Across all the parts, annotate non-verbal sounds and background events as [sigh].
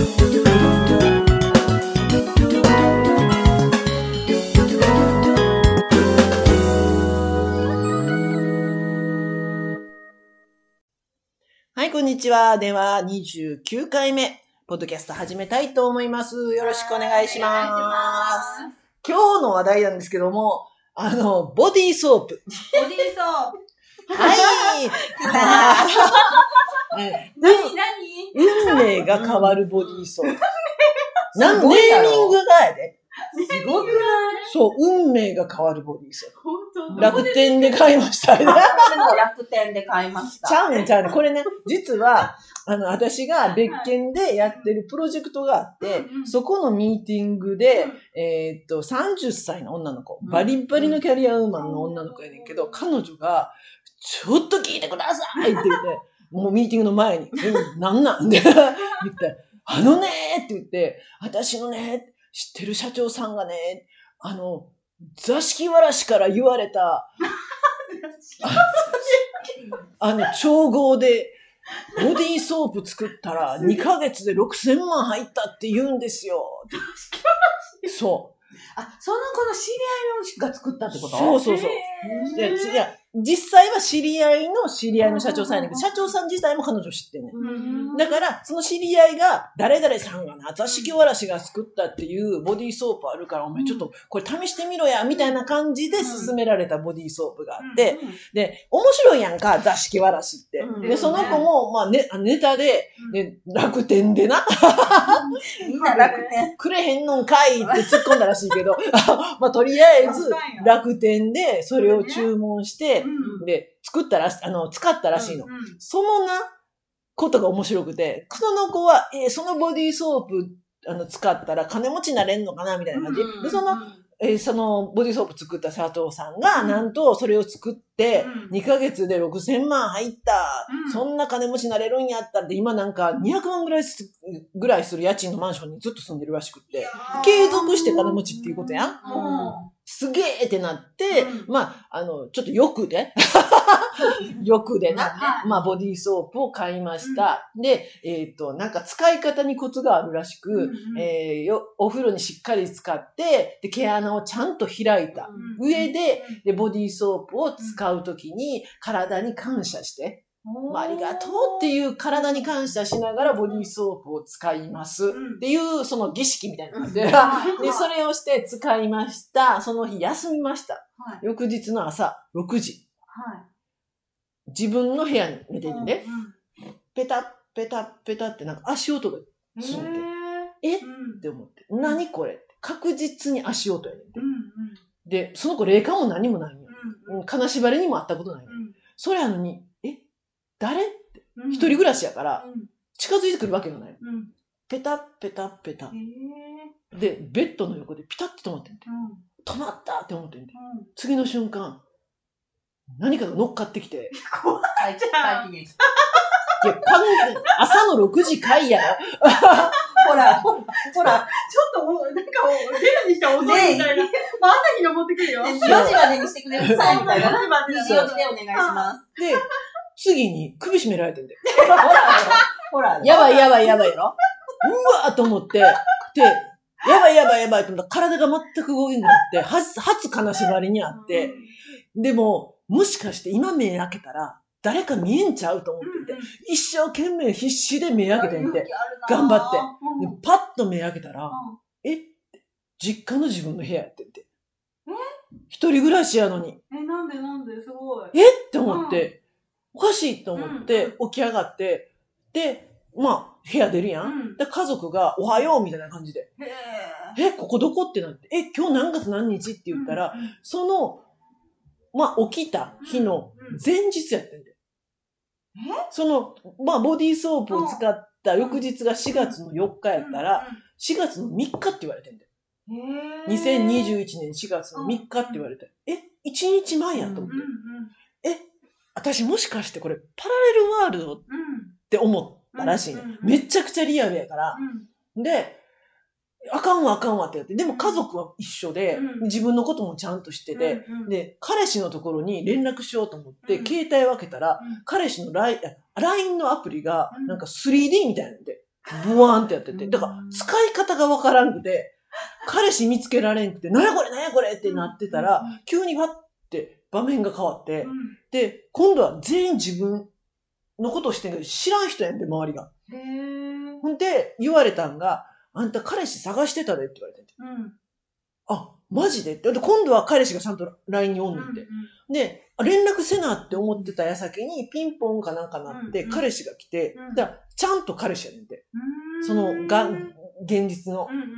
はい、こんにちは。では、29回目、ポッドキャスト始めたいと思います。よろしくお願いします。今日の話題なんですけども、あの、ボディーソープ。ボディーソープ。はい。[laughs] はい何何？運命が変わるボディーソープ。[laughs] なんネーミングがやで。すごくないそう、運命が変わるボディーソープ。楽天で買いました。楽天で買いました。ちゃうねんちゃうねん。これね、実は、あの、私が別件でやってるプロジェクトがあってそこのミーティングで、えーっと、30歳の女の子、うんバリバリのキャリアウーマンの女の子やねんけど、彼女が、ちょっと聞いてくださいって言って、もうミーティングの前に、[laughs] え、なんなん？って。言って、あのねーって言って、私のね、知ってる社長さんがね、あの、座敷わらしから言われた、[laughs] あの、調合で、ボディーソープ作ったら、2ヶ月で6000万入ったって言うんですよ。そあ、その子の知り合いのが作ったってう。こと？そうそうそう。いや、ちいや、実際は知り合いの知り合いの社長さんやねんけど、社長さん自体も彼女知ってんねん。うん。だから、その知り合いが、誰々さんがな、座敷わらしが作ったっていうボディーソープあるから、お前ちょっとこれ試してみろや、みたいな感じで勧められたボディーソープがあって、で、面白いやんか、座敷わらしって。うん。で、その子も、まあ、ね、ネタで、で、楽天でな、[laughs] みんな楽天。くれへんのんかいって突っ込んだらしいけど、[laughs] まあ、とりあえず、楽天でそれを注文して、で、作ったらし、あの、使ったらしいの。そのな、ことが面白くて、その子は、えーそのボディーソープ、あの、使ったら金持ちになれんのかなみたいな感じ。で、その、えーそのボディーソープ作った佐藤さんが、うんなんとそれを作って、うん。2ヶ月で6000万入った、うん。そんな金持ちになれるんやったって、今なんか200万ぐらいすぐらいする家賃のマンションにずっと住んでるらしくって、継続して金持ちっていうことやん。すげーってなって、うん。まあ、あの、ちょっと欲で、欲でな、はい。まあ、ボディーソープを買いました。で、えっ、と、なんか使い方にコツがあるらしく、えーよ、お風呂にしっかり使って、で、毛穴をちゃんと開いた。上で、で、ボディーソープを使うときに、体に感謝して、まあ、ありがとうっていう体に感謝しながらボディーソープを使います。うん。っていう、その儀式みたいな感じで、うん。[laughs] で、それをして使いました。その日休みました。翌日の朝6時、自分の部屋に寝ててね、ペタッペタッペタってなんか足音がするんで、え？って思って、何これ？確実に足音やねんて。で、その子霊感も何もないのよ。うん金縛りにも会ったことないの。それやのに、え誰？って、一人暮らしやから、近づいてくるわけがないの。ペタッペタッペタ。で、ベッドの横でピタッと止まってんて。止まったって思ってんて。次の瞬間、何かが乗っかってきて、待機待機です。いや、完全に朝の6時会やろ。[laughs] ほら、ほら、ちょっともう、なんかもう、出るにしては遅いみたいな。まあ、朝日登ってくるよ。4時までにしてくれるさいみたいな。4時まで4時でお願いします。で、次に首絞められてんで。ほら、ほら、やばいやばいやばいやろうわーと思って、で、やばいやばいやばいと思ったら体が全く動けなくなって、初、初金縛りにあって、でも、もしかして今目開けたら、誰か見えんちゃうと思ってて、一生懸命必死で目開けてんて、頑張って。で、パッと目開けたら、え実家の自分の部屋やってんて。一人暮らしやのに。え、なんでなんで？すごい。え？って思って、おかしいと思ってう起き上がって、で、まあ、部屋出るやん。うん。で、家族がおはようみたいな感じで、へえ、ここどこってなって、え、今日何月何日って言ったら、その、まあ、起きた日の前日やってんで。その、まあ、ボディーソープを使った翌日が4月の4日やったら、、4月の3日って言われてんだよ。へー。2021年4月の3日って言われて、え、1日前やと思って。え、私もしかしてこれパラレルワールドって思ったらしいね。めちゃくちゃリアルやから。うんで、あかんわあかんわってやって、でも家族は一緒で、うん。自分のこともちゃんとしてて、うんうん。で、彼氏のところに連絡しようと思って、うん。携帯を開けたら、うん。彼氏の LINE, のアプリがうん。なんか 3D みたいなんで、ブワーンってやってて。だから、使い方がわからんくて、彼氏見つけられんくて、なんやこれなんやこれってなってたら、急にファって場面が変わって、で、今度は全員自分のことをしてんけど、知らん人やんで、周りが。ほんで、言われたんが、あんた彼氏探してたでって言われてて。うん。あ、マジで？って。で、今度は彼氏がちゃんと LINE におんねんって。で、あ連絡せなって思ってた矢先にピンポンかなんかなって、うんうん彼氏が来て、うんだからちゃんと彼氏やねんて。うんその、が、現実のう。んうんうん。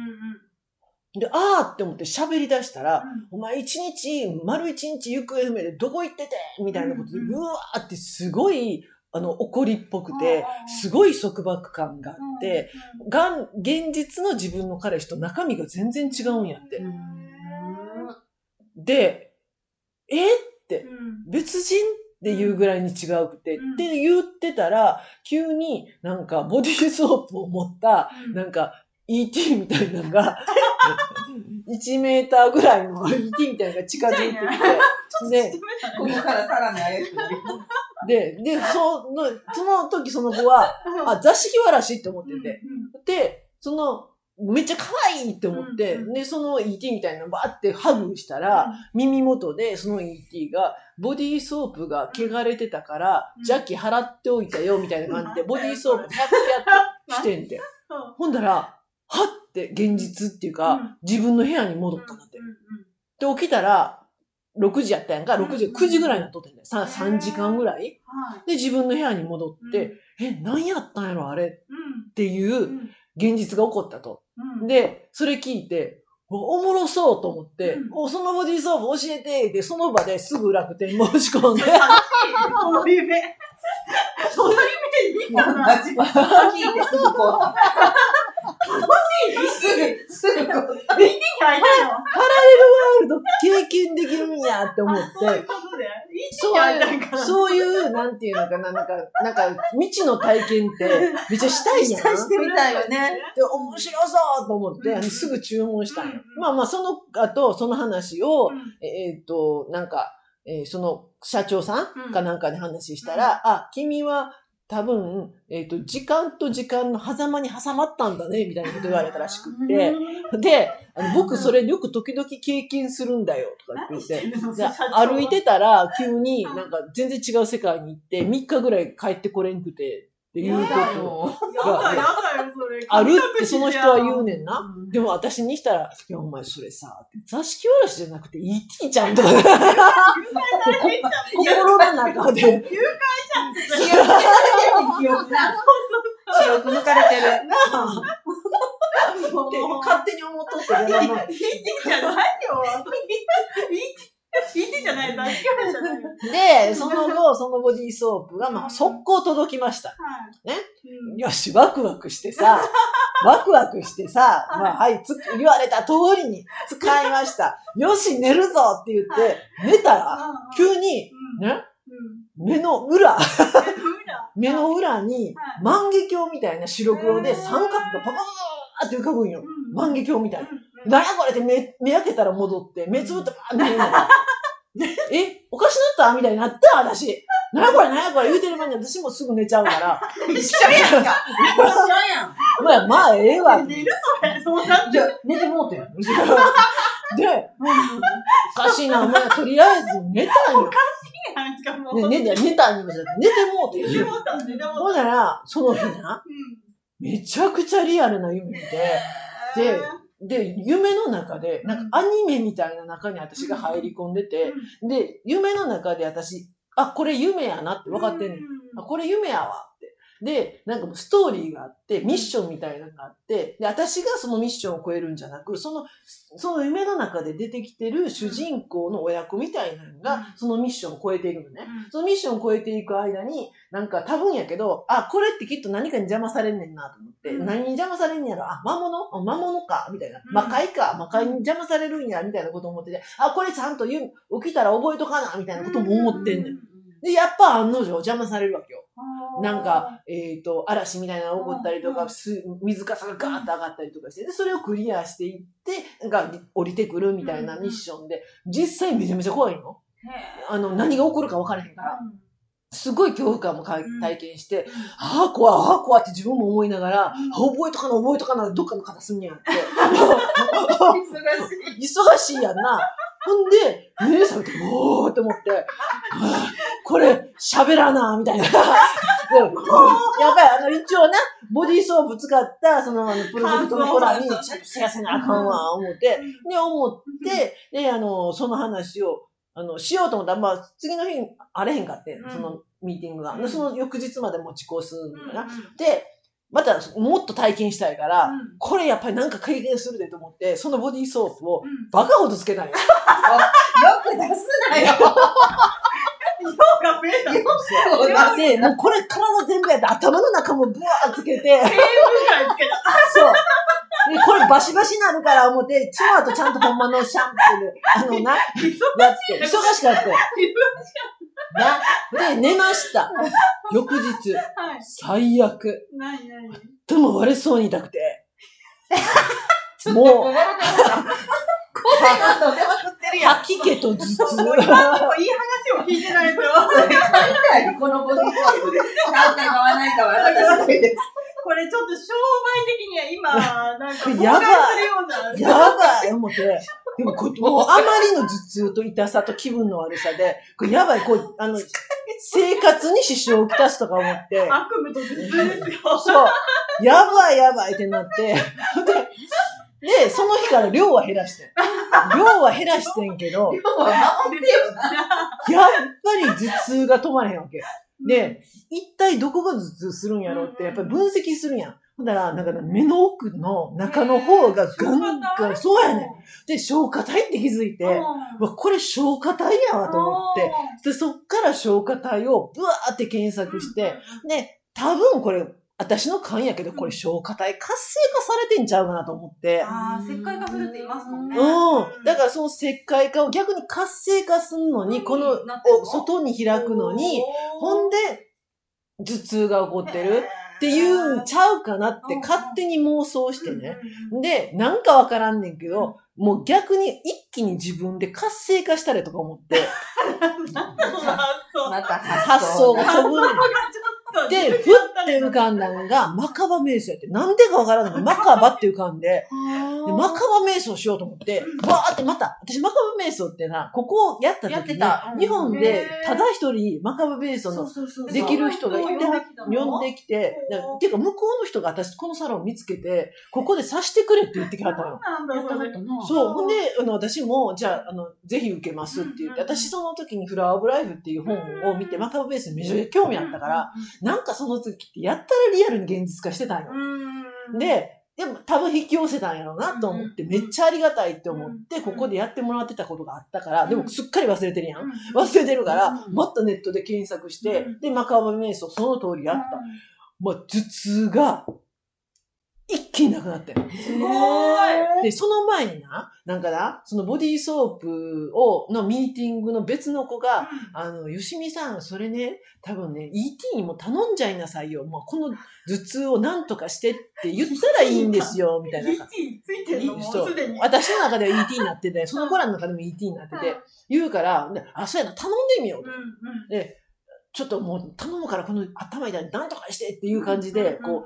で、あーって思って喋り出したら、うん。お前一日、丸一日行方不明でどこ行ってて？みたいなことで、うんうんうわーってすごい、あの、怒りっぽくて、すいごい束縛感があって、、がん、現実の自分の彼氏と中身が全然違うんやって。で、えって、別人っていうぐらいに違うくて、うん。って言ってたら、急になんかボディーソープを持った、なんか ET みたいなのが、1メーターぐらいの ET みたいなのが近づいてきて、で、ここからさらに怪しくなる。で、で、その、その時その子は、あ、座敷わらしって思ってて、で、その、めっちゃ可愛いって思って、うんうんで、その ET みたいなのバーってハグしたら、耳元でその ET が、ボディーソープが汚れてたから、うん。邪気払っておいたよ、みたいな感じで、ボディーソープ100やってしてんて。ほんだら、はって現実っていうか、うん。自分の部屋に戻ったなって。で、起きたら、6時やったやんか、6時、うん9時ぐらいになっとってんだよ。さ3時間ぐらい。で、自分の部屋に戻って、え、何やったんやろ、あれ？っていう現実が起こったと。で、それ聞いて、おおもろそうと思って、うん。お、そのボディーソープ教えて、で、その場ですぐ楽天申し込んで、その夢。その夢いいかなマジ聞いすぐ。すぐ、すぐこう。見てきゃいたのワールド経験できるんやって思って、そういうことで。そうい。う、なんていうのかな、なんか、なんか、未知の体験って、めっちゃしたいやん。してみたいよね。で、面白そうと思って、すぐ注文したんよ。まあまあ、その後、その話を、えっ、と、なんか、えーその社長さんかなんかで話したら、あ、君は多分、えっ、と、時間と時間の狭間に挟まったんだね、みたいなこと言われたらしくって、で、あの僕それよく時々経験するんだよ、とか言って。歩いてたら急になんか全然違う世界に行って3日ぐらい帰ってこれんくてっていうことやだよやだやだよ、それ。あるってその人は言うねんな。うんでも私にしたら、いやお前それさ、座敷わらしじゃなくて ET ちゃんとか、心の中で、記憶記憶な。記憶抜かれてる。って勝手に思っとってる。まあまあいいじゃないよ。[laughs] [laughs] いいじゃない、大丈夫じゃないよ。で、その後、[laughs] そのボディーソープが、まあ、速攻届きました。はい。ねうん。よし、ワクワクしてさ、[laughs] ワクワクしてさ、まあ、はい、つ言われた通りに使いました。よし、寝るぞって言って、寝たら、急に、うん、ね、うん。目の裏、目の裏にはい万華鏡みたいな白黒で三角がパパパーって浮かぶんよ。うん万華鏡みたいな。うん何やこれって目、目開けたら戻って、目つぶってバーンって見るのよ [laughs] え、おかしなった？みたいになった私。[laughs] 何やこれ何やこれ言うてる間に私もすぐ寝ちゃうから。一緒やんか。一緒やん。まあ、まあ、ええわ。寝るそれ、そうなって。じゃ寝てもうてん。[laughs] で、おかしいな、お前、とりあえず寝たんよ。なんかもう。ね、寝た、寝たんよ。寝てもうてん。寝てもうた寝てもうたほんなら、その日な、うんめちゃくちゃリアルな夢で、で、で、夢の中で、なんかアニメみたいな中に私が入り込んでて、で、夢の中で私、あ、これ夢やなって分かってんねん。あ、これ夢やわ。で、なんかもうストーリーがあって、ミッションみたいなのがあって、で、私がそのミッションを超えるんじゃなく、その、その夢の中で出てきてる主人公の親子みたいなのが、そのミッションを超えていくのね。そのミッションを超えていく間に、なんか多分やけど、あ、これってきっと何かに邪魔されんねんなと思って、うん。何に邪魔されんねやろ、あ、魔物？あ魔物か、みたいな。うん。魔界か、魔界に邪魔されるんや、みたいなこと思ってて、あ、これちゃんと言う起きたら覚えとかな、みたいなことも思ってんねん。で、やっぱ案の定邪魔されるわけよ。なんか、えっ、と、嵐みたいなのが起こったりとか、うんす水かさがガーッと上がったりとかして、で、それをクリアしていって、なんか降りてくるみたいなミッションで、実際めちゃめちゃ怖いの。あの、何が起こるか分からへんから。すごい恐怖感もか体験して、ああ、怖い、ああ、怖いって自分も思いながら、あ覚えとかな、覚えとかな、どっかの片隅にあって、忙しい。[laughs] やんな。ほんで、目覚めて、おーって思って、は [laughs] あこれ、喋らな、みたいな。[laughs] でやっぱり、あの、一応な、ボディーソープ使った、その、あの、プロジェクトのコラに、ちょっとせやせなあかんわ、思って、で、思って、で、あの、その話を、あの、しようと思ったら、まあ、次の日、あれへんかってう、んそのミーティングが。うんでその翌日まで持ち越すんだな。で、また、もっと体験したいから、これやっぱりなんか経験するでと思って、そのボディーソープをバカほどつけたんよ。[laughs] よく出すなよ。[laughs] が増えた。そうだ。で、もうこれ体全部やって頭の中もブワーつけて、ぐらいつけた。そう。で、これバシバシなるから思って、その後ちゃんとほんまのシャンプーで、あのな、やって、忙しかったよ。な。で、寝ました。翌日、はい。最悪。なになにでも割れそうに痛くて。[laughs] もう、[laughs] と出まくってるやん。吐き気と頭痛。いい話を聞いてないと。それ買いたい、このボディーソープで。買うか買わないかは私です。これちょっと商売的には今、なんか、やばい崩壊するような。やばい思って。でもこれ、もうあまりの頭痛と痛さと気分の悪さで、これやばい、こう、あの、生活に支障をきたすとか思って、悪夢と頭痛ですよ。そう、やばいやばいってなって、で、[laughs] で、その日から量は減らしてん。量は減らしてんけど。やっぱり頭痛が止まれへんわけ。で、一体どこが頭痛するんやろうって、やっぱり分析するやん。ほんだら、なんか目の奥の中の方がガンガン、そうやねん。で、消化体って気づいて、うわ、これ消化体やわと思って、で、そっから消化体をブワーって検索して、で、多分これ、私の勘やけど、これ消化体活性化されてんちゃうかなと思って。ああ、石灰化するって言いますもんね。うん。だからその石灰化を逆に活性化するのに、この、外に開くのに、ほんで、頭痛が起こってるっていうんちゃうかなって勝手に妄想してね。で、なんかわからんねんけど、もう逆に一気に自分で活性化したれとか思って、[laughs] また発想が飛ぶねん。[laughs] で、ふって浮かんだのが、マカバ瞑想やって。なんでかわからんの。に、[laughs] マカバって浮かんで、でマカバ瞑想しようと思って、わーってまた、私マカバ瞑想ってな、ここをやった時にた、日本でただ一人マカバ瞑想のできる人がいて、呼んできて、だって。いう。か向こうの人が私このサロン見つけて、ここでさしてくれって言ってきはったのそう。ほんで、あの、私も、じゃあ、あの、ぜひ受けますって言って、私その時にフラワーオブライフっていう本を見て、マカバベースにめちゃめちゃ興味あったから、なんかその時ってやったらリアルに現実化してたんよ。うん、で、でも多分引き寄せたんやろうなと思って、うん。めっちゃありがたいって思って、うん。ここでやってもらってたことがあったから、うん。でもすっかり忘れてるやん。うん。忘れてるから、うん。もっとネットで検索して、うん。で、マカバ瞑想その通りやった。もう頭痛が一気になくなってる。すごい。で、その前にな、なんかな、そのボディーソープを、のミーティングの別の子が、あの、よしみさん、それね、多分ね、ET にも頼んじゃいなさいよ。もうこの頭痛をなんとかしてって言ったらいいんですよ、みたいな。位置ついてるのもうすでに。私の中では ET になってて、その子らの中でも ET になってて、言うから、であ、そうやな、頼んでみようと。うんうんで、ちょっともう頼むからこの頭痛いなんとかしてっていう感じで、こう、う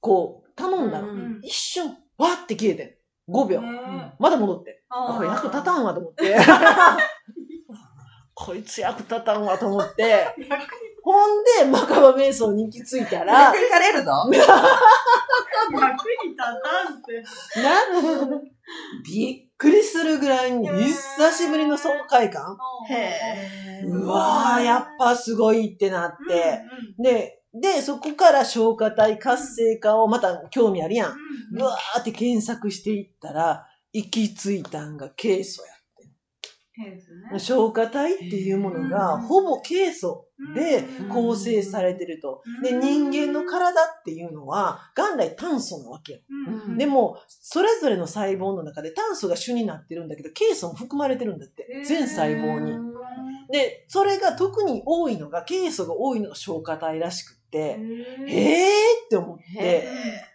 こう、頼んだの。うんん、一瞬、わって消えてん。5秒。ねまだ戻って。役立たんわと思って。[laughs] こいつ役立たんわと思って。[laughs] ほんで、マカバ瞑想に行き着いたら、連れて行かれるぞ。[laughs] 役に立たんって。な、びっくりするぐらいに久しぶりの爽快感。へうわー、やっぱすごいってなって。で、で、そこから消化体活性化をまた興味あるやん。うわーって検索していったら、行き着いたんがケイ素や。消化体っていうものが、うんほぼケイ素でうん構成されてると。で、人間の体っていうのは、元来炭素なわけよ。うんでも、それぞれの細胞の中で炭素が主になってるんだけど、ケイ素も含まれてるんだって。全細胞に。で、それが特に多いのが、ケイ素が多いのが消化体らしくへー。って思って、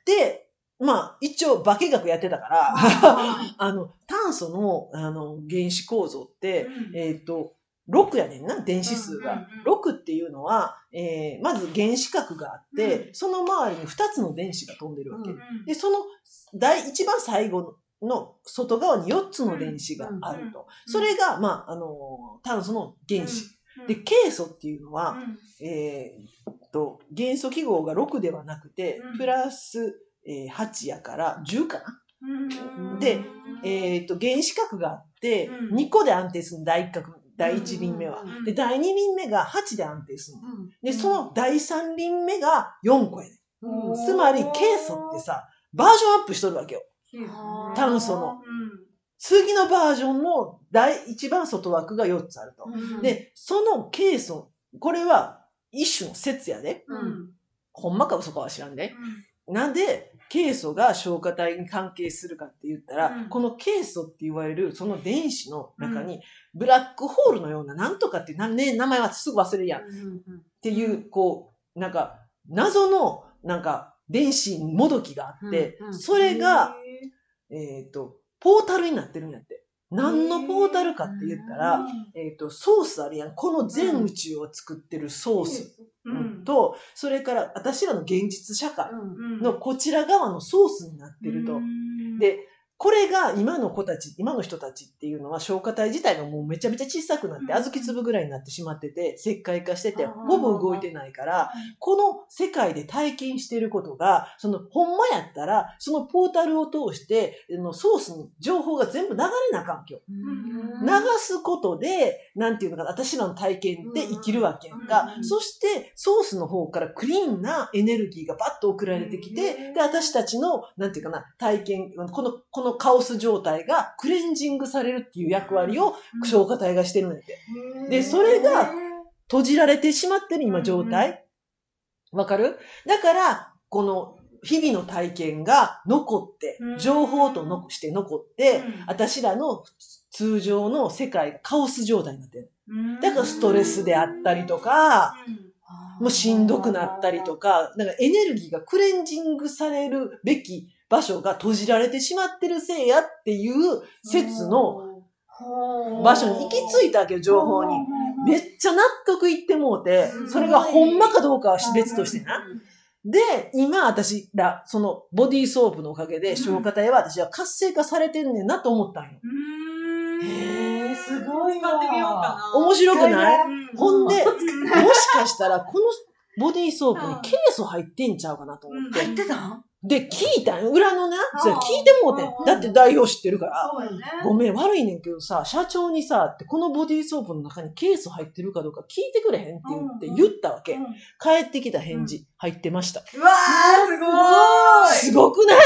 で、まあ、一応化学やってたから、[laughs] あの、炭素の、あの、原子構造って、えっ、と、6やねんな、電子数が。6っていうのは、えー、まず原子核があって、うん、その周りに2つの電子が飛んでるわけ。うん、で、その第一番最後の外側に4つの電子があると。それが、まあ、あの、炭素の原子。で、ケイ素っていうのは、えー、と、元素記号が6ではなくて、プラス、えー、8やから10かな？で、えっ、ー、と、原子核があって、2個で安定する第一核、第1輪目は。で、第2輪目が8で安定するの。で、その第3輪目が4個やね。つまり、ケイ素ってさ、バージョンアップしとるわけよ。炭素の。次のバージョンの第一番外枠が4つあると。で、そのケイ素、これは一種の説やで。ほんまか嘘かは知らんで。なんで、ケイ素が消化体に関係するかって言ったら、うん、このケイ素って言われるその電子の中に、ブラックホールのようななんとかって、ね、名前はすぐ忘れるやん。っていう、こう、なんか、謎の、なんか、電子にもどきがあって、それが、えっ、ー、と、ポータルになってるんやって。何のポータルかって言ったら、えっ、ー、と、ソースあるやん。この全宇宙を作ってるソースと、それから私らの現実社会のこちら側のソースになってると。で、これが今の子たち、今の人たちっていうのは消化体自体がもうめちゃめちゃ小さくなって、小豆粒ぐらいになってしまってて、石灰化してて、ほぼ動いてないから、この世界で体験していることが、その、ほんまやったら、そのポータルを通して、のソースに情報が全部流れなあかんきょ。流すことで、なんていうのかな、私らの体験で生きるわけやんか。そして、ソースの方からクリーンなエネルギーがバッと送られてきて、で、私たちの、なんていうかな、体験、この、このカオス状態がクレンジングされるっていう役割を消化体がしてるんだって。で、それが閉じられてしまってる今状態。わかる？だから、この日々の体験が残って、情報とのして残って、私らの通常の世界がカオス状態になってる。だからストレスであったりとか、もうしんどくなったりとか、なんかエネルギーがクレンジングされるべき場所が閉じられてしまってるせいやっていう説の場所に行き着いたわけよ、情報に。めっちゃ納得いってもうて、それがほんまかどうかは別としてな。で、今私ら、そのボディーソープのおかげで消化体は私は活性化されてんねんなと思ったんよ。へえ、すごい。使ってみようかな。面白くない？ほんで、もしかしたらこのボディーソープにケース入ってんちゃうかなと思って。入ってたん？で、聞いたん裏のね、それ聞いてもうてん。だって代表知ってるから。ね、ごめん、悪いねんけどさ、社長にさ、ってこのボディーソープの中にケース入ってるかどうか聞いてくれへんって言って言ったわけ。うんうん、帰ってきた返事、入ってました。うわー、すごいすごくない？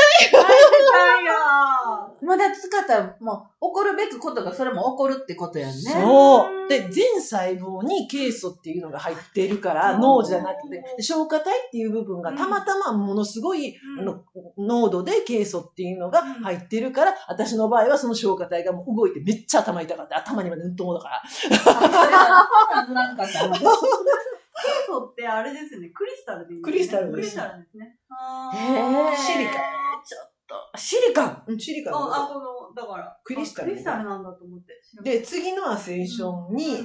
[laughs] まだ使ったら、もう、起こるべきことがそれも起こるってことやね。そう。で、全細胞にケイ素っていうのが入っているから、脳じゃなくて、消化体っていう部分がたまたまものすごい、うん、の濃度でケイ素っていうのが入ってるから、私の場合はその消化体がもう動いてめっちゃ頭痛かった。頭にまでうんともだから。[laughs] なんかさ、ケイ素ってあれですよね。クリスタルでいい、ね、クリスタルです。クリスタルですね。へえ。シリカ。ちょっと。シリカ？うん、シリカあ、あ、この、だから。クリスタル。クリスタルなんだと思って。で、次のアセンションに、で、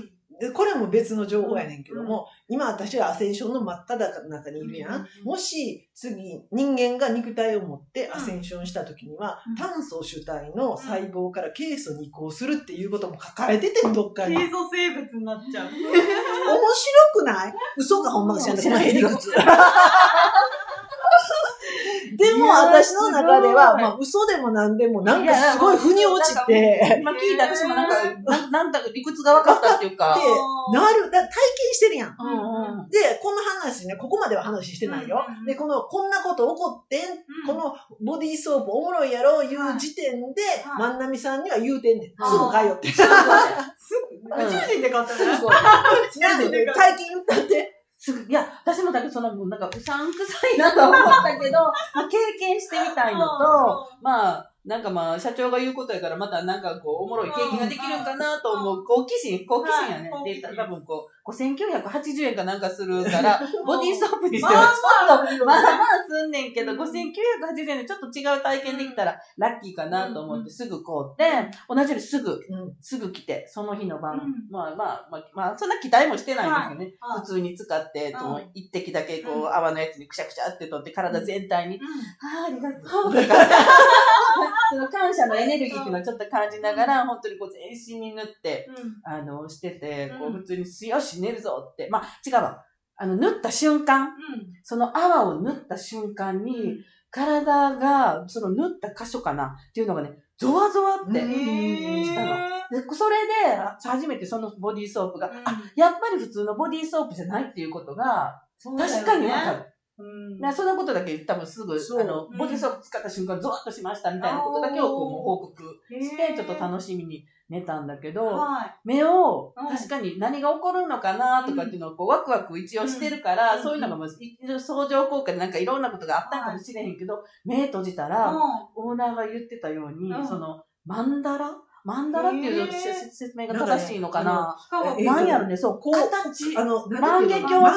これも別の情報やねんけども、うん、今私はアセンションの真っ只中にいるやん。うん、もし次人間が肉体を持ってアセンションした時には、うん、炭素主体の細胞からケイ素に移行するっていうことも書かれててん、どっかに。ケイ素生物になっちゃう。面白くない？嘘かほんまか知らんけど、このヘリクツ。でも私の中では、まあ嘘でもなんでも、なんかすごい腑に落ちて。今聞いた私もなんか、[laughs] なんだか理屈が分かったっていうか。で、なる、だ体験してるやん。で、この話ね、ここまでは話してないよ。で、この、こんなこと起こってん、このボディーソープおもろいやろ、いう時点で、万波さんには言うてんねん。すぐ買いよって。[laughs] すぐ。宇宙人で買った [laughs] ね。体験言ったって。すぐ、いや、私もだけど、その、なんか、うさんくさいなと思ったけど、[laughs] まあ、経験してみたいのと、まあ、なんかまあ、社長が言うことやから、またなんかこう、おもろい経験ができるんかなと思う、好奇心、好奇心やね。で、多分こう、5980円かなんかするから、[laughs] ボディーソープにしてはちょっと、まあまあすんねんけど、5980円でちょっと違う体験できたらラッキーかなと思ってすぐ買うて、同じようにすぐ、すぐ来て、その日の晩、まあまあ、まあ、まあ、そんな期待もしてないんですよね。普通に使って、一滴だけこう、泡のやつにくしゃくしゃって取って、体全体に、ああ、ありがとう感謝のエネルギーっていうのをちょっと感じながら、本当にこう全身に塗って、あの、してて、こう普通によし、寝るぞって。まあ、違うわ。あの、塗った瞬間、その泡を塗った瞬間に、体が、その塗った箇所かなっていうのがね、ゾワゾワってしたの。で、それで、初めてそのボディーソープが、あ、やっぱり普通のボディーソープじゃないっていうことが、確かにわかる。うん、そんなことだけ多分すぐ、あの、ボディーソープ使った瞬間ゾワッとしましたみたいなことだけをこう報告して、ちょっと楽しみに寝たんだけど、はい、目を、確かに何が起こるのかなとかっていうのをこうワクワク一応してるから、うん、そういうのがまず、相乗効果でなんかいろんなことがあったかもしれへんけど、はい、目閉じたら、オーナーが言ってたように、その、マンダラ？マンダラっていう説明が正しいのかな？なんやろね、そう、こう、形、あの、万華鏡の、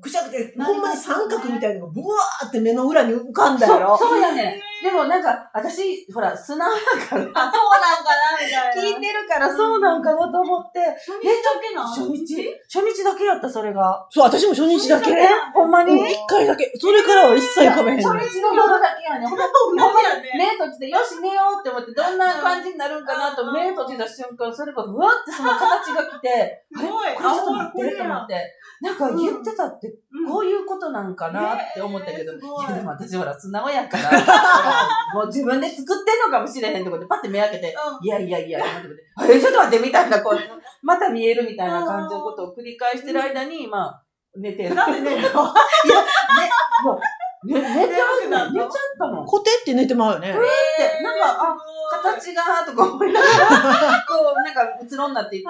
くしゃくて、ほんまに三角みたいなのがブワーって目の裏に浮かんだやろ。そうやね。でもなんか、私、ほら、素直だから。あ、そうなんかなみたいな。聞いてるからそうなんかなと思って。初日だけな初日？初日だけやった、それが。そう、私も初日だけ。ほんまに？一回だけ。それからは一切浮かべへん。初日の夜だけやね。ほんま目閉じて、よし、寝ようって思って、どんな感じになるんかなと、目閉じた瞬間、それがふわってその形が来て、[laughs] すごい。これちょっと待ってと思って。なんか言ってたって、こういうことなんかなって思ったけど、いやでも私ほら素直やから、[laughs] もう自分で作ってんのかもしれへんとこでパッて目開けて、いやいやいや、[laughs] え、ちょっと待ってみたいな、こう、また見えるみたいな感じのことを繰り返してる間に、まあ、寝てる。なんで寝るの？[laughs] いや、ね、もう、ね、寝ちゃう寝ちゃったの。コテって寝てまうよね。ふーって、なんか、あ、形が、とか思いながら、こう、なんか、うつろになっていって、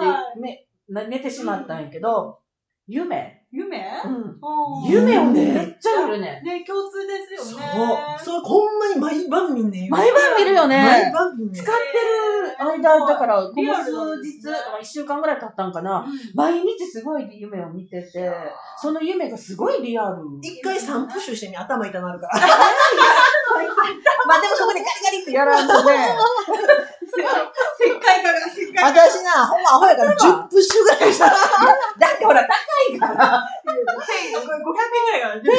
目、寝てしまったんやけど、夢夢？うん。夢をね、めっちゃ見るね。ね、共通ですよね。そう。そう、ほんまに毎晩見んね毎晩見るよね。毎晩見んね使ってる間、だから、この数日、一週間ぐらい経ったんかな。毎日すごい夢を見てて、その夢がすごいリアル。一回3プッシュしてみ、頭痛なるから。[laughs] まあでもそこでガリガリってやらんとね。石灰化が、石灰化私な、ほんまアホやから10プッシュぐらいした。だってほら、高いから。[laughs] 500円ぐらいがもうね、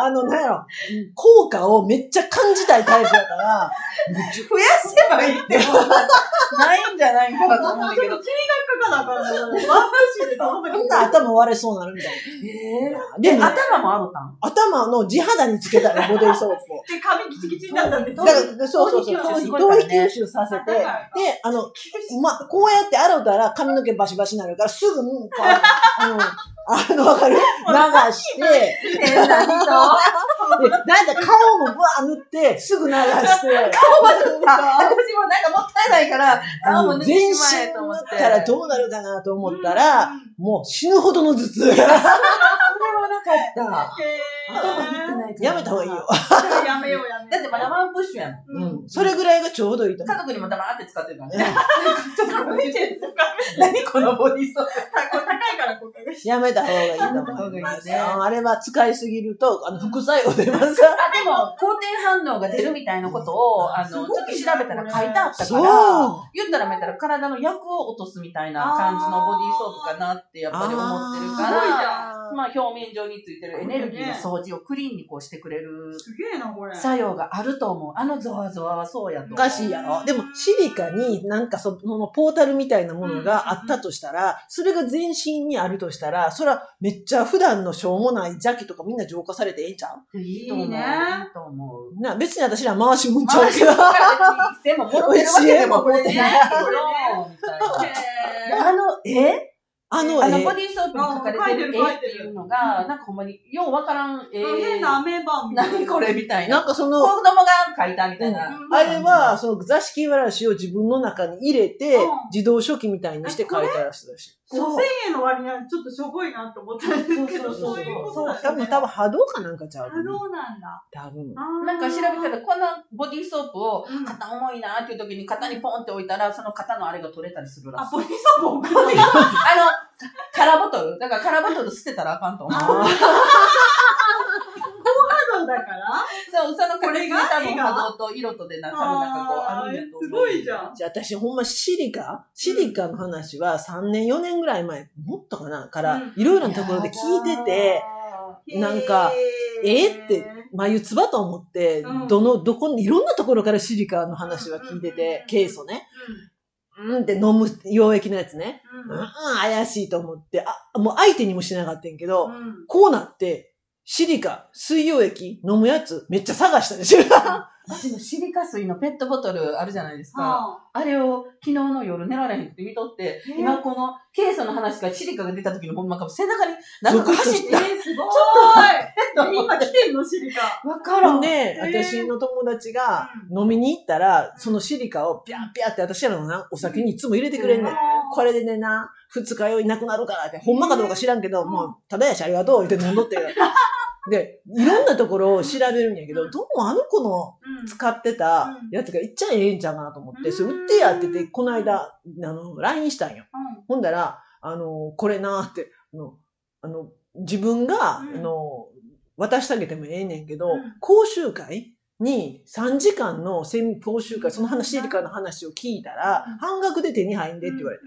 あの、なんやろ、効果をめっちゃ感じたいタイプやから、[laughs] 増やせばいいって、ないんじゃないかなと思うんだけど。金額かかなあかんの。ワンプッシュでこんな頭割れそうなるみたいな。えー、で、頭もあるたん？頭の地肌につけたらボディーソープを。で、髪ギチギチになったんで。だからそうそうそう。頭皮吸収させて、で、あの、ま、こうやって洗うたら髪の毛バシバシになるから、すぐ、あの、あの、わかる？流して、変なんだ、顔もぶわ塗って、すぐ流して。[laughs] 顔まで塗った。私もなんかもったいないから、顔も塗って。全身塗ったらどうなるかなと思ったら、もう死ぬほどの頭痛 [laughs] が。それはなかった。やめた方がいいよ。やめようやめだってまだワンプッシュやもん。うん。それぐらいがちょうどいいと思う。家族にも黙って使ってるからね。[laughs] ちょっと何このボディーソープ。高いからここやめた方がいいと思う。あれは使いすぎると、あの、副作用出ます。あ、でも、好転反応が出るみたいなことを、あの、ちょっと調べたら書いてあったから、言ったらめたら体の薬を落とすみたいな感じのボディーソープかなってやっぱり思ってるから、まあ表面上についてるエネルギーの掃除をクリーンにこうしてくれる。すげえな、これ。作用があると思う。あのゾワゾワはそうやと。おかしいやろ。でも、シリカになんかそのポータルみたいなものがあったとしたら、それが全身にあるとしたら、それはめっちゃ普段のしょうもない邪気とかみんな浄化されてええんちゃう？いいと思う。いいと思う。な、別に私ら回し向いちゃうけど。でも、もろてるわけでもこれね。あの、え？あの、あの、ボディーソープに書かれてる絵っていうのが、なんかほんまに、ようわからん絵。変なアメーバみたいな。何これみたいな。なんかその、子供が書いたみたいな。あれは、その座敷わらしを自分の中に入れて、自動書記みたいにして書いたらしいらしい。そう。1000円の割にはちょっとしょぼいなって思ったんですけど、そういうことだ、ね、多分、多分波動かなんかちゃう。波動なんだ。多分。なんか調べたら、このボディーソープを肩重いなっていう時に肩にポンって置いたら、その肩のあれが取れたりするらしい。あ、ボディーソープ置くの？[laughs] あの、空ボトル？だから空ボトル捨てたらあかんと思う。ドだから？そう、そのこれが多分波動と色とでな、多分なんかこうあるんやと思う。すごいじゃん。じゃあ私ほんまシリカ？シリカの話は3年4年ぐらい前、もっとかな？から、いろいろなところで聞いてて、なんか、ええって、眉唾と思って、どの、どこ、いろんなところからシリカの話は聞いてて、ケイ素ね。うん。って飲む溶液のやつね。うん、怪しいと思って、あ、もう相手にもしなかったんけど、こうなって、シリカ、水溶液飲むやつ、めっちゃ探したでしょ。[laughs] 私のシリカ水のペットボトルあるじゃないですか。あれを昨日の夜寝られへんって見とって、今このケイ素の話からシリカが出た時のほんまか背中になんか走って。[laughs] えー、すごいのシリカ。わからん。ね、私の友達が飲みに行ったら、そのシリカをピャーピャーって私らのな、お酒にいつも入れてくれんねん。これでねな、二日酔いなくなるからって、ほんまかどうか知らんけど、もう、ただやしありがとうって飲んどって。[laughs] で、いろんなところを調べるんやけど、どうもあの子の使ってたやつがいっちゃええんちゃうかなと思って、それ売ってやってて、この間、あの、LINE したんよ。ほんだら、あの、これなって、あの、あの自分が、あの、渡してあげてもええねんけど、講習会に3時間の講習会、その話、シリカの話を聞いたら、半額で手に入んでって言われて。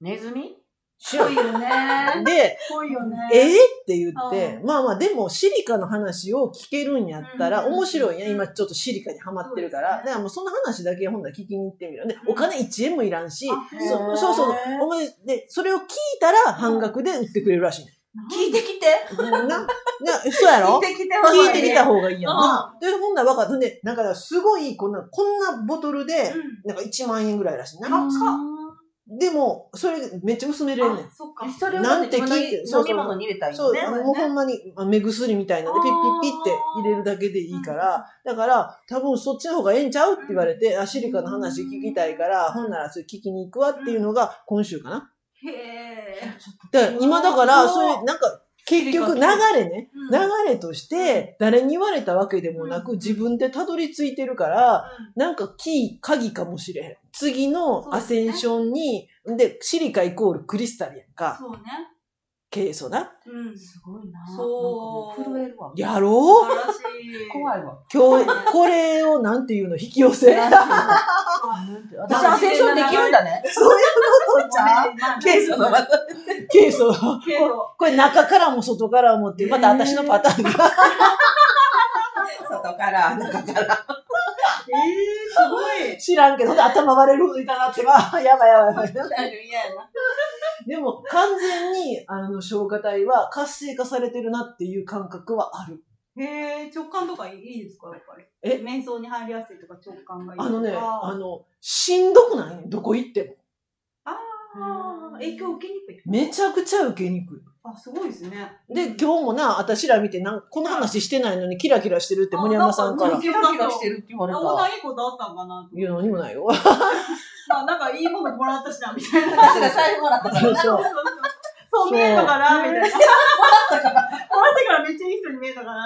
ネズミ？ぽいよね。[laughs] で、ぽいよね。ええって言って、まあまあでもシリカの話を聞けるんやったら面白いんや。今ちょっとシリカにハマってるから。だからもうその話だけほんだら聞きに行ってみる。で、お金1円もいらんし、そそうそう。お前、で、それを聞いたら半額で売ってくれるらしいね。聞いてきて。な、な、そうやろ？聞いてきて聞いてきた方がいいやんな。で、ほんなら分かった。で、なんかすごい、こんな、こんなボトルで、なんか1万円ぐらいらしいな。でも、それめっちゃ薄めれんねん。そっか。それをなんて聞いて、飲み物に入れたらいいね。そう、あの、もうほんまに目薬みたいなんで、ピッピッピッって入れるだけでいいから、だから、多分そっちの方がええんちゃうって言われて、あ、シリカの話聞きたいから、ほんならそれ聞きに行くわっていうのが今週かな。へえ。で、今だから、そういう、なんか、結局流れね、流れとして誰に言われたわけでもなく自分でたどり着いてるから、なんかキー、鍵かもしれへん。次のアセンションに、で、シリカイコールクリスタルやんか。そうね。ケイ素な。うん。すごいなそう。震えるわ。やろう？怖いわ。今日、これをなんていうの引き寄せ。私アセンションできるんだね。[laughs] そういうことじゃん。ケイ素のまた。ケイ素。これ中からも外からもってまた私のパターンが。[laughs] 外から、中から。えー、すごい。知らんけど、頭割れるほどいたなってば、[laughs] やばいやばいやばい。でも、完全に、あの、消化体は活性化されてるなっていう感覚はある。へえ、直感とかいいですかやっぱり？え？瞑想に入りやすいとか直感がいいあのね、あの、しんどくない？どこ行っても。ああ、影響受けにくい。めちゃくちゃ受けにくい。あ、すごいですね。で、今日もな、私ら見て、なんこの話してないのにキラキラしてるって森山さんから。キラキラしてるって言われた。なんかいいことあったんかないや、何もないよ。まあ、なんかいいものもらったしな、みたいな。私が財布もらったから。そうそう。そう見えたから、みたいな。もらったから。もらってからめっちゃ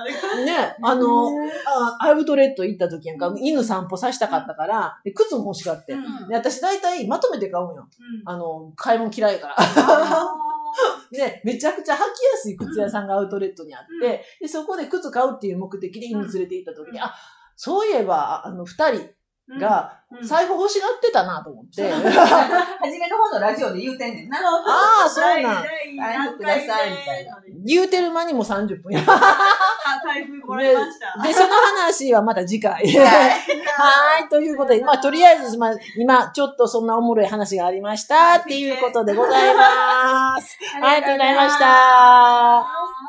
いい人に見えたから。ね、あの、あアウトレット行った時やんか、犬散歩させたかったから、で靴も欲しがって。で私大体まとめて買うんよ。あの、買い物嫌いから。で、[laughs] めちゃくちゃ履きやすい靴屋さんがアウトレットにあって、で、そこで靴買うっていう目的で犬連れて行った時に、あ、そういえば、あの、二人、が、財布欲しがってたなと思って。[laughs] 初めの方のラジオで言うてんねんな。ああ、そうなん。財布ください、みたいな。言うてる間にも30分 [laughs] や。財布もらいました。で、その話はまた次回。[laughs] はい。ということで、まあ、とりあえず、まあ、今、ちょっとそんなおもろい話がありました。っていうことでございます。ありがとうございました。